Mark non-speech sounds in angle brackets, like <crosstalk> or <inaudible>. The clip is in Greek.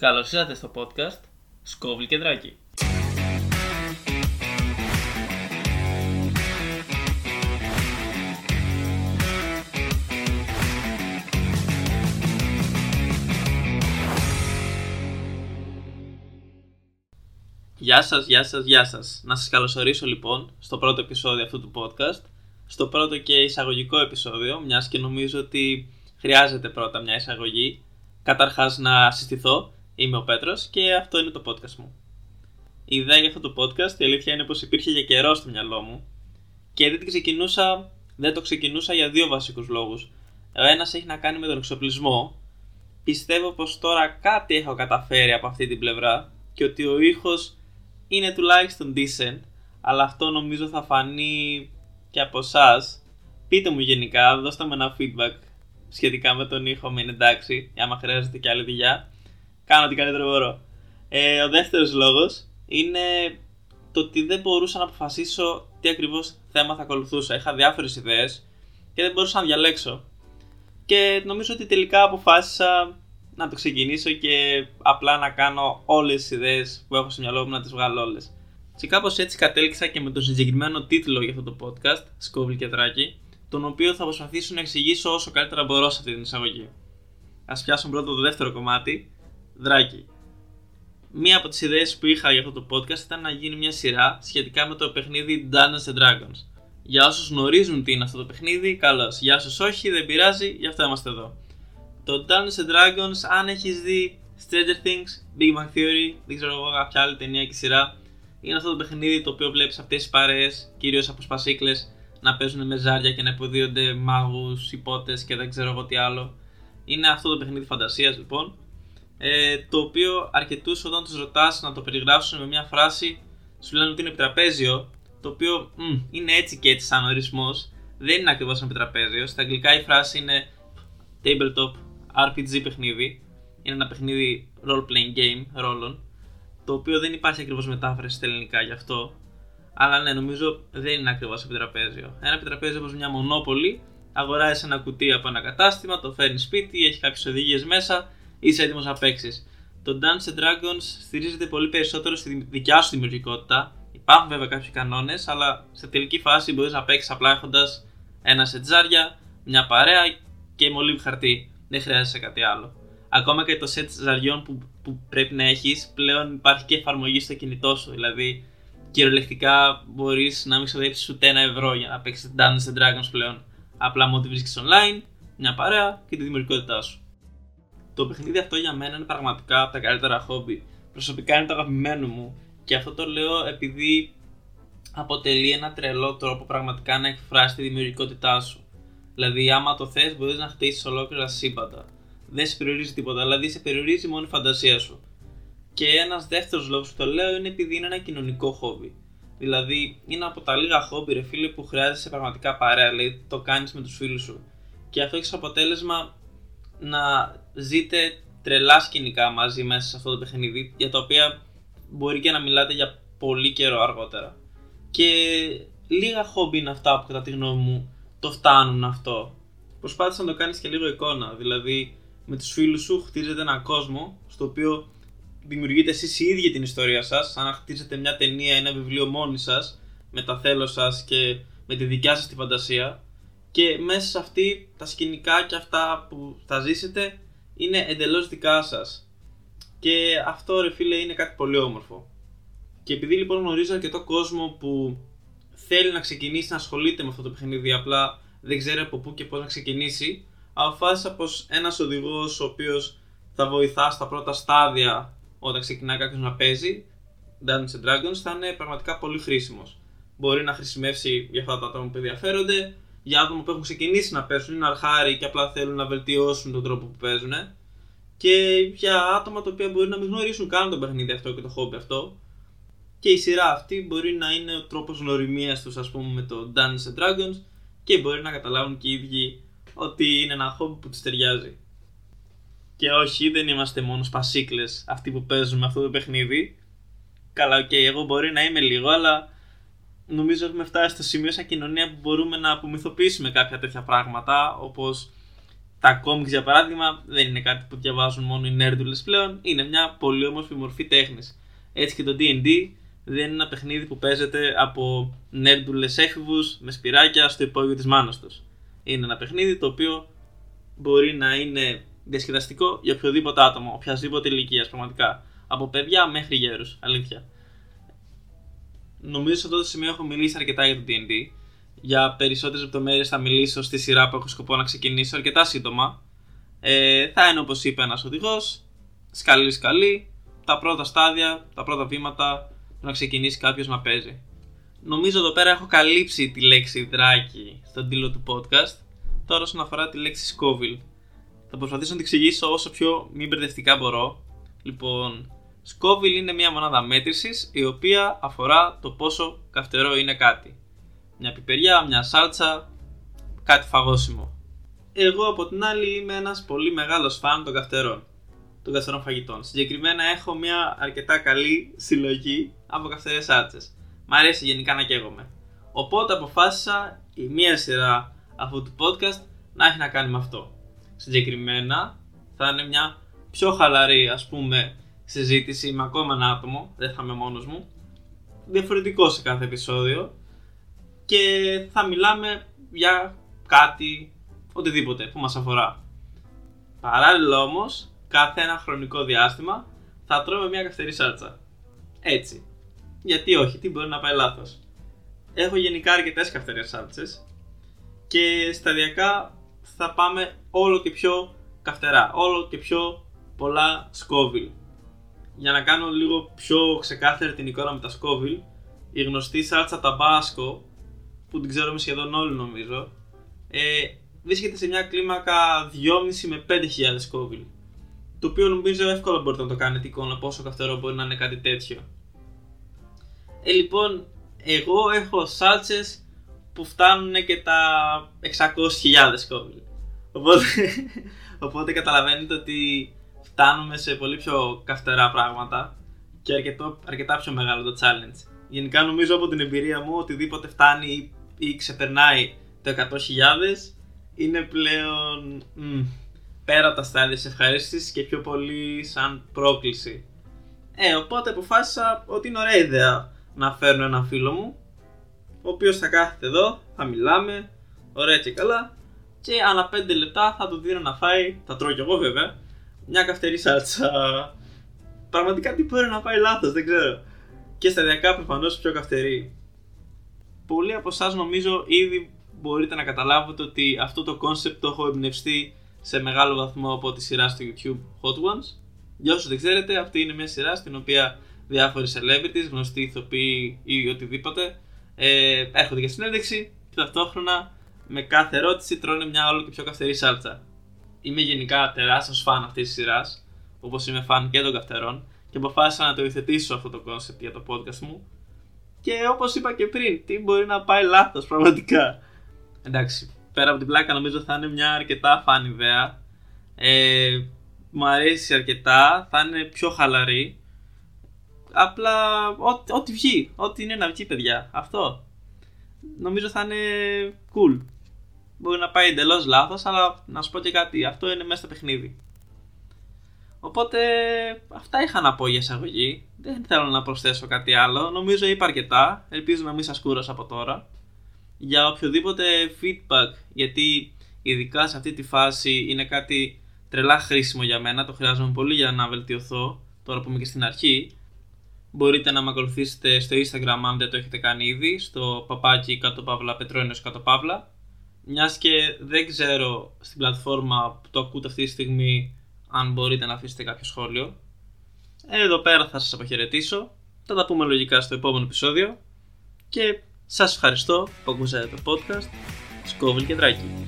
Καλώς ήρθατε στο podcast Σκόβλη και Δράκη. Γεια σας, γεια σας, γεια σας. Να σας καλωσορίσω λοιπόν στο πρώτο επεισόδιο αυτού του podcast, στο πρώτο και εισαγωγικό επεισόδιο, μιας και νομίζω ότι χρειάζεται πρώτα μια εισαγωγή. Καταρχάς να συστηθώ, είμαι ο Πέτρος και αυτό είναι το podcast μου. Η ιδέα για αυτό το podcast, η αλήθεια είναι πως υπήρχε για καιρό στο μυαλό μου και δεν, ξεκινούσα, δεν το ξεκινούσα για δύο βασικούς λόγους. Ο ένας έχει να κάνει με τον εξοπλισμό. Πιστεύω πως τώρα κάτι έχω καταφέρει από αυτή την πλευρά και ότι ο ήχος είναι τουλάχιστον decent, αλλά αυτό νομίζω θα φανεί και από εσάς. Πείτε μου γενικά, δώστε μου ένα feedback σχετικά με τον ήχο, με είναι εντάξει, άμα χρειάζεται και άλλη δουλειά. Κάνω ό,τι καλύτερο μπορώ. Ε, ο δεύτερος λόγος είναι το ότι δεν μπορούσα να αποφασίσω τι ακριβώς θέμα θα ακολουθούσα. Είχα διάφορες ιδέες και δεν μπορούσα να διαλέξω. Και νομίζω ότι τελικά αποφάσισα να το ξεκινήσω και απλά να κάνω όλες τις ιδέες που έχω στο μυαλό μου να τις βγάλω όλες. Και κάπως έτσι κατέληξα και με τον συγκεκριμένο τίτλο για αυτό το podcast, Σκόβλη και Δράκη, τον οποίο θα προσπαθήσω να εξηγήσω όσο καλύτερα μπορώ σε αυτή την εισαγωγή. Α πιάσουμε πρώτα το δεύτερο κομμάτι, Δράκη. Μία από τις ιδέες που είχα για αυτό το podcast ήταν να γίνει μια σειρά σχετικά με το παιχνίδι Dungeons and Dragons. Για όσους γνωρίζουν τι είναι αυτό το παιχνίδι, καλώς. Για όσους όχι, δεν πειράζει, γι' αυτό είμαστε εδώ. Το Dungeons and Dragons, αν έχεις δει Stranger Things, Big Bang Theory, δεν ξέρω εγώ κάποια άλλη ταινία και σειρά, είναι αυτό το παιχνίδι το οποίο βλέπεις αυτές τις παρέες, κυρίως από σπασίκλε, να παίζουν με ζάρια και να υποδίονται μάγους, υπότες και δεν ξέρω εγώ τι άλλο. Είναι αυτό το παιχνίδι φαντασίας λοιπόν. Ε, το οποίο αρκετούς όταν τους ρωτάς να το περιγράψουν με μια φράση, σου λένε ότι είναι επιτραπέζιο. Το οποίο μ, είναι έτσι και έτσι σαν ορισμός. Δεν είναι ακριβώς ένα επιτραπέζιο. Στα αγγλικά η φράση είναι tabletop RPG παιχνίδι. Είναι ένα παιχνίδι role playing game ρόλων. Το οποίο δεν υπάρχει ακριβώς μετάφραση στα ελληνικά γι' αυτό. Αλλά ναι, νομίζω δεν είναι ακριβώς επιτραπέζιο. Ένα επιτραπέζιο όπως μια μονόπολη, αγοράζεις ένα κουτί από ένα κατάστημα, το φέρνεις σπίτι, έχει κάποιες οδηγίες μέσα, είσαι έτοιμος να παίξεις. Το Dance Dragons στηρίζεται πολύ περισσότερο στη δικιά σου δημιουργικότητα. Υπάρχουν βέβαια κάποιοι κανόνες, αλλά σε τελική φάση μπορείς να παίξεις απλά έχοντας ένα σετζάρια, μια παρέα και μολύβι χαρτί. Δεν χρειάζεσαι κάτι άλλο. Ακόμα και το σετ ζαριών που, που πρέπει να έχεις, πλέον υπάρχει και εφαρμογή στο κινητό σου. Δηλαδή, κυριολεκτικά μπορείς να μην ξοδέψεις ούτε ένα ευρώ για να παίξεις Dungeons and Dragons πλέον. Απλά μόνο τη βρίσκεις online, μια παρέα και τη δημιουργικότητά σου. Το παιχνίδι αυτό για μένα είναι πραγματικά από τα καλύτερα χόμπι. Προσωπικά είναι το αγαπημένο μου και αυτό το λέω επειδή αποτελεί ένα τρελό τρόπο πραγματικά να εκφράσει τη δημιουργικότητά σου. Δηλαδή, άμα το θες, μπορείς να χτίσεις ολόκληρα σύμπαντα. Δεν σε περιορίζει τίποτα, δηλαδή σε περιορίζει μόνο η φαντασία σου. Και ένας δεύτερος λόγος που το λέω είναι επειδή είναι ένα κοινωνικό χόμπι. Δηλαδή, είναι από τα λίγα χόμπι, ρε φίλε, που χρειάζεσαι πραγματικά παρέα. Δηλαδή, το κάνεις με τους φίλους σου. Και αυτό έχει αποτέλεσμα να ζείτε τρελά σκηνικά μαζί μέσα σε αυτό το παιχνίδι, για τα οποία μπορεί και να μιλάτε για πολύ καιρό αργότερα. Και λίγα χόμπι είναι αυτά που κατά τη γνώμη μου το φτάνουν αυτό. Προσπάθησε να το κάνεις και λίγο εικόνα, δηλαδή με τους φίλους σου χτίζετε ένα κόσμο στο οποίο δημιουργείτε εσείς οι ίδιοι την ιστορία σας, σαν να χτίζετε μια ταινία ή ένα βιβλίο μόνοι σας, με τα θέλω σας και με τη δικιά σας τη φαντασία και μέσα σε αυτή τα σκηνικά και αυτά που θα ζήσετε είναι εντελώς δικά σας. Και αυτό ρε φίλε είναι κάτι πολύ όμορφο. Και επειδή λοιπόν γνωρίζω αρκετό κόσμο που θέλει να ξεκινήσει να ασχολείται με αυτό το παιχνίδι, απλά δεν ξέρει από πού και πώς να ξεκινήσει, αποφάσισα πως ένας οδηγός ο οποίος θα βοηθά στα πρώτα στάδια όταν ξεκινάει κάποιος να παίζει Dungeons and Dragons θα είναι πραγματικά πολύ χρήσιμος. Μπορεί να χρησιμεύσει για αυτά τα άτομα που ενδιαφέρονται, για άτομα που έχουν ξεκινήσει να παίζουν, είναι αρχάριοι και απλά θέλουν να βελτιώσουν τον τρόπο που παίζουν. Και για άτομα τα οποία μπορεί να μην γνωρίζουν καν το παιχνίδι αυτό και το χόμπι αυτό, και η σειρά αυτή μπορεί να είναι ο τρόπος γνωριμίας τους ας πούμε με το Dungeons and Dragons και μπορεί να καταλάβουν και οι ίδιοι ότι είναι ένα χόμπι που τους ταιριάζει. Και όχι, δεν είμαστε μόνο σπασίκλες αυτοί που παίζουν με αυτό το παιχνίδι. Καλά, OK, okay, εγώ μπορεί να είμαι λίγο, αλλά νομίζω έχουμε φτάσει στο σημείο σαν κοινωνία που μπορούμε να απομυθοποιήσουμε κάποια τέτοια πράγματα, όπως Τα comics για παράδειγμα δεν είναι κάτι που διαβάζουν μόνο οι νέρντουλες πλέον, είναι μια πολύ όμορφη μορφή τέχνης. Έτσι και το D&D δεν είναι ένα παιχνίδι που παίζεται από νέρντουλες έφηβους με σπυράκια στο υπόγειο της μάνας τους. Είναι ένα παιχνίδι το οποίο μπορεί να είναι διασκεδαστικό για οποιοδήποτε άτομο, οποιασδήποτε ηλικίας πραγματικά. Από παιδιά μέχρι γέρους. Αλήθεια. Νομίζω σε αυτό το σημείο έχω μιλήσει αρκετά για το DD. Για περισσότερες λεπτομέρειες θα μιλήσω στη σειρά που έχω σκοπό να ξεκινήσω αρκετά σύντομα. Ε, θα είναι όπως είπε ένας οδηγός, σκαλί σκαλί, τα πρώτα στάδια, τα πρώτα βήματα του να ξεκινήσει κάποιος να παίζει. Νομίζω εδώ πέρα έχω καλύψει τη λέξη δράκι στον τίτλο του podcast. Τώρα όσον αφορά τη λέξη Scoville. Θα προσπαθήσω να την εξηγήσω όσο πιο μη μπερδευτικά μπορώ. Λοιπόν, Scoville είναι μια μονάδα μέτρησης η οποία αφορά το πόσο καυτερό είναι κάτι. Μια πιπεριά, μια σάλτσα, κάτι φαγόσιμο. Εγώ από την άλλη είμαι ένας πολύ μεγάλος φαν των καυτερών, των καυτερών φαγητών. Συγκεκριμένα έχω μια αρκετά καλή συλλογή από καυτερές σάλτσες. Μ' αρέσει γενικά να καίγομαι. Οπότε αποφάσισα η μία σειρά αυτού του podcast να έχει να κάνει με αυτό. Συγκεκριμένα θα είναι μια πιο χαλαρή ας πούμε συζήτηση με ακόμα ένα άτομο, δεν θα είμαι μόνος μου, διαφορετικό σε κάθε επεισόδιο και θα μιλάμε για κάτι, οτιδήποτε που μας αφορά. Παράλληλα όμως, κάθε ένα χρονικό διάστημα θα τρώμε μια καυτερή σάλτσα. Έτσι. Γιατί όχι, τι μπορεί να πάει λάθος. Έχω γενικά αρκετές καυτερές σάλτσες και σταδιακά θα πάμε όλο και πιο καυτερά, όλο και πιο πολλά σκόβιλ για να κάνω λίγο πιο ξεκάθαρη την εικόνα με τα Scoville, η γνωστή σάλτσα ταμπάσκο, που την ξέρουμε σχεδόν όλοι νομίζω, ε, βρίσκεται σε μια κλίμακα 2,5 με 5.000 Scoville. Το οποίο νομίζω εύκολα μπορείτε να το κάνετε εικόνα πόσο καυτερό μπορεί να είναι κάτι τέτοιο. Ε, λοιπόν, εγώ έχω σάλτσες που φτάνουν και τα 600.000 Scoville. Οπότε, <laughs> οπότε καταλαβαίνετε ότι φτάνουμε σε πολύ πιο καυτερά πράγματα και αρκετό, αρκετά πιο μεγάλο το challenge. Γενικά νομίζω από την εμπειρία μου οτιδήποτε φτάνει ή ξεπερνάει το 100.000 είναι πλέον μ, πέρα από τα στάδια της ευχαρίστησης και πιο πολύ σαν πρόκληση. Ε, οπότε αποφάσισα ότι είναι ωραία ιδέα να φέρνω έναν φίλο μου ο οποίος θα κάθεται εδώ, θα μιλάμε, ωραία και καλά και ανά 5 λεπτά θα του δίνω να φάει, θα τρώω κι εγώ βέβαια, μια καυτερή σάλτσα. Πραγματικά τι μπορεί να πάει λάθος, δεν ξέρω. Και σταδιακά προφανώς πιο καυτερή. Πολλοί από εσάς νομίζω ήδη μπορείτε να καταλάβετε ότι αυτό το concept το έχω εμπνευστεί σε μεγάλο βαθμό από τη σειρά στο YouTube Hot Ones. Για όσους δεν ξέρετε, αυτή είναι μια σειρά στην οποία διάφοροι celebrities, γνωστοί ηθοποιοί ή οτιδήποτε ε, έρχονται για συνέντευξη και ταυτόχρονα με κάθε ερώτηση τρώνε μια όλο και πιο καυτερή σάλτσα είμαι γενικά τεράστιος φαν αυτής της σειράς, όπως είμαι φαν και των καυτερών, και αποφάσισα να το υιοθετήσω αυτό το concept για το podcast μου. Και όπως είπα και πριν, τι μπορεί να πάει λάθος πραγματικά. Εντάξει, πέρα από την πλάκα νομίζω θα είναι μια αρκετά φαν ιδέα. Ε, μου αρέσει αρκετά, θα είναι πιο χαλαρή. Απλά ό,τι βγει, ό,τι είναι να βγει παιδιά, αυτό. Νομίζω θα είναι cool μπορεί να πάει εντελώς λάθος, αλλά να σου πω και κάτι, αυτό είναι μέσα στο παιχνίδι. Οπότε αυτά είχα να πω για εισαγωγή. Δεν θέλω να προσθέσω κάτι άλλο. Νομίζω είπα αρκετά. Ελπίζω να μην σας κούρασα από τώρα. Για οποιοδήποτε feedback, γιατί ειδικά σε αυτή τη φάση είναι κάτι τρελά χρήσιμο για μένα. Το χρειάζομαι πολύ για να βελτιωθώ. Τώρα που είμαι και στην αρχή. Μπορείτε να με ακολουθήσετε στο Instagram αν δεν το έχετε κάνει ήδη. Στο παπάκι κάτω παύλα πετρόνιος κάτω παύλα μιας και δεν ξέρω στην πλατφόρμα που το ακούτε αυτή τη στιγμή αν μπορείτε να αφήσετε κάποιο σχόλιο. Εδώ πέρα θα σας αποχαιρετήσω. Θα τα πούμε λογικά στο επόμενο επεισόδιο. Και σας ευχαριστώ που ακούσατε το podcast Σκόβιλ και Δράκη.